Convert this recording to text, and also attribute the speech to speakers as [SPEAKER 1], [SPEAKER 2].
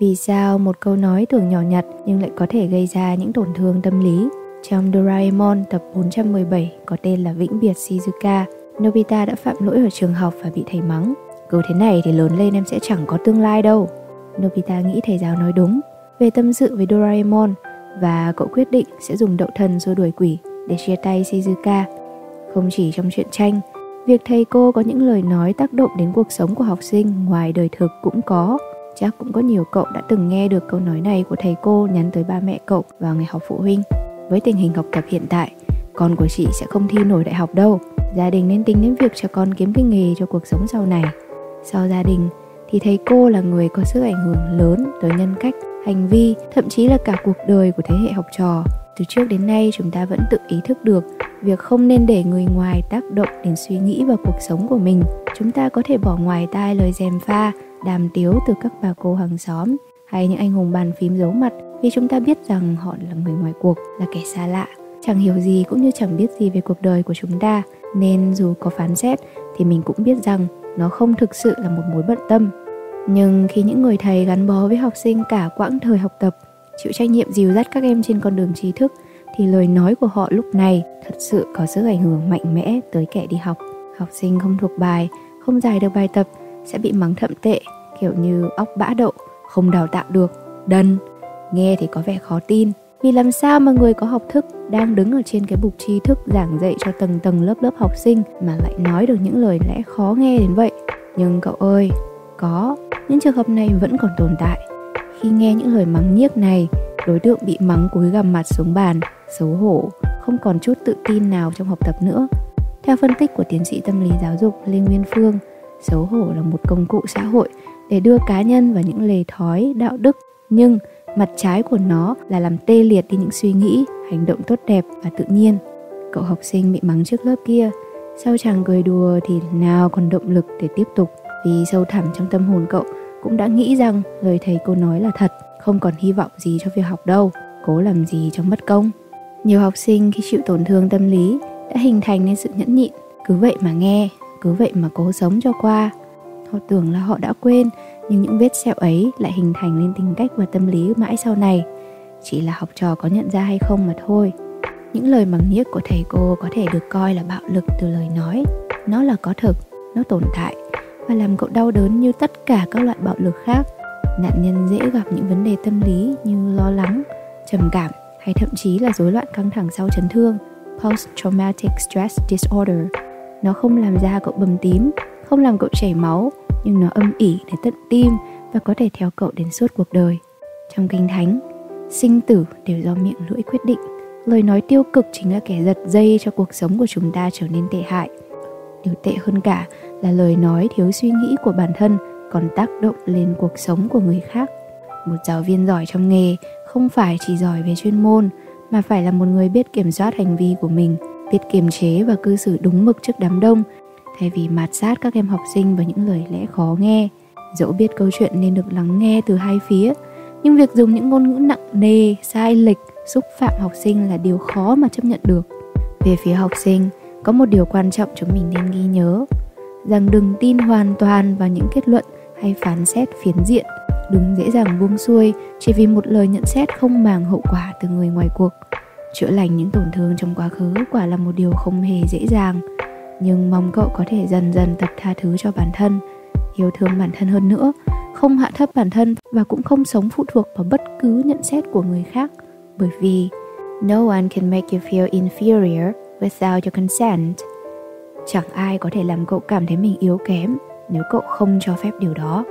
[SPEAKER 1] Vì sao một câu nói tưởng nhỏ nhặt nhưng lại có thể gây ra những tổn thương tâm lý? Trong Doraemon tập 417 có tên là Vĩnh biệt Shizuka, Nobita đã phạm lỗi ở trường học và bị thầy mắng. Cứ thế này thì lớn lên em sẽ chẳng có tương lai đâu. Nobita nghĩ thầy giáo nói đúng. Về tâm sự với Doraemon và cậu quyết định sẽ dùng đậu thần xua đuổi quỷ để chia tay Shizuka. Không chỉ trong truyện tranh, việc thầy cô có những lời nói tác động đến cuộc sống của học sinh ngoài đời thực cũng có. Chắc cũng có nhiều cậu đã từng nghe được câu nói này của thầy cô nhắn tới ba mẹ cậu vào ngày học phụ huynh. Với tình hình học tập hiện tại, con của chị sẽ không thi nổi đại học đâu. Gia đình nên tính đến việc cho con kiếm cái nghề cho cuộc sống sau này. Sau gia đình thì thầy cô là người có sức ảnh hưởng lớn tới nhân cách, hành vi, thậm chí là cả cuộc đời của thế hệ học trò. Từ trước đến nay chúng ta vẫn tự ý thức được việc không nên để người ngoài tác động đến suy nghĩ và cuộc sống của mình. Chúng ta có thể bỏ ngoài tai lời dèm pha, đàm tiếu từ các bà cô hàng xóm hay những anh hùng bàn phím giấu mặt vì chúng ta biết rằng họ là người ngoài cuộc, là kẻ xa lạ, chẳng hiểu gì cũng như chẳng biết gì về cuộc đời của chúng ta nên dù có phán xét thì mình cũng biết rằng nó không thực sự là một mối bận tâm. Nhưng khi những người thầy gắn bó với học sinh cả quãng thời học tập chịu trách nhiệm dìu dắt các em trên con đường trí thức thì lời nói của họ lúc này thật sự có sức ảnh hưởng mạnh mẽ tới kẻ đi học. Học sinh không thuộc bài không giải được bài tập sẽ bị mắng thậm tệ, kiểu như óc bã đậu, không đào tạo được. Đần, nghe thì có vẻ khó tin. Vì làm sao mà người có học thức đang đứng ở trên cái bục tri thức giảng dạy cho tầng tầng lớp lớp học sinh mà lại nói được những lời lẽ khó nghe đến vậy? Nhưng cậu ơi, có, những trường hợp này vẫn còn tồn tại. Khi nghe những lời mắng nhiếc này, đối tượng bị mắng cúi gằm mặt xuống bàn, xấu hổ, không còn chút tự tin nào trong học tập nữa. Theo phân tích của tiến sĩ tâm lý giáo dục lê nguyên phương xấu hổ là một công cụ xã hội để đưa cá nhân vào những lề thói, đạo đức. Nhưng mặt trái của nó là làm tê liệt đi những suy nghĩ, hành động tốt đẹp và tự nhiên. Cậu học sinh bị mắng trước lớp kia, sau chàng cười đùa thì nào còn động lực để tiếp tục. Vì sâu thẳm trong tâm hồn cậu cũng đã nghĩ rằng lời thầy cô nói là thật, không còn hy vọng gì cho việc học đâu. Cố làm gì cho mất công? Nhiều học sinh khi chịu tổn thương tâm lý đã hình thành nên sự nhẫn nhịn. Cứ vậy mà nghe cứ vậy mà cố sống cho qua. Họ tưởng là họ đã quên, nhưng những vết sẹo ấy lại hình thành lên tính cách và tâm lý mãi sau này. Chỉ là học trò có nhận ra hay không mà thôi. Những lời mắng nhiếc của thầy cô có thể được coi là bạo lực từ lời nói. Nó là có thực, nó tồn tại, và làm cậu đau đớn như tất cả các loại bạo lực khác. Nạn nhân dễ gặp những vấn đề tâm lý như lo lắng, trầm cảm, hay thậm chí là rối loạn căng thẳng sau chấn thương post traumatic stress disorder nó không làm da cậu bầm tím, không làm cậu chảy máu, nhưng nó âm ỉ đến tận tim và có thể theo cậu đến suốt cuộc đời. Trong kinh thánh, sinh tử đều do miệng lưỡi quyết định. Lời nói tiêu cực chính là kẻ giật dây cho cuộc sống của chúng ta trở nên tệ hại. Điều tệ hơn cả là lời nói thiếu suy nghĩ của bản thân còn tác động lên cuộc sống của người khác. Một giáo viên giỏi trong nghề không phải chỉ giỏi về chuyên môn, mà phải là một người biết kiểm soát hành vi của mình biết kiềm chế và cư xử đúng mực trước đám đông, thay vì mạt sát các em học sinh với những lời lẽ khó nghe. Dẫu biết câu chuyện nên được lắng nghe từ hai phía, nhưng việc dùng những ngôn ngữ nặng nề, sai lệch, xúc phạm học sinh là điều khó mà chấp nhận được. Về phía học sinh, có một điều quan trọng chúng mình nên ghi nhớ, rằng đừng tin hoàn toàn vào những kết luận hay phán xét phiến diện. Đừng dễ dàng buông xuôi chỉ vì một lời nhận xét không màng hậu quả từ người ngoài cuộc chữa lành những tổn thương trong quá khứ quả là một điều không hề dễ dàng. Nhưng mong cậu có thể dần dần tập tha thứ cho bản thân, yêu thương bản thân hơn nữa, không hạ thấp bản thân và cũng không sống phụ thuộc vào bất cứ nhận xét của người khác. Bởi vì, no one can make you feel inferior without your consent. Chẳng ai có thể làm cậu cảm thấy mình yếu kém nếu cậu không cho phép điều đó.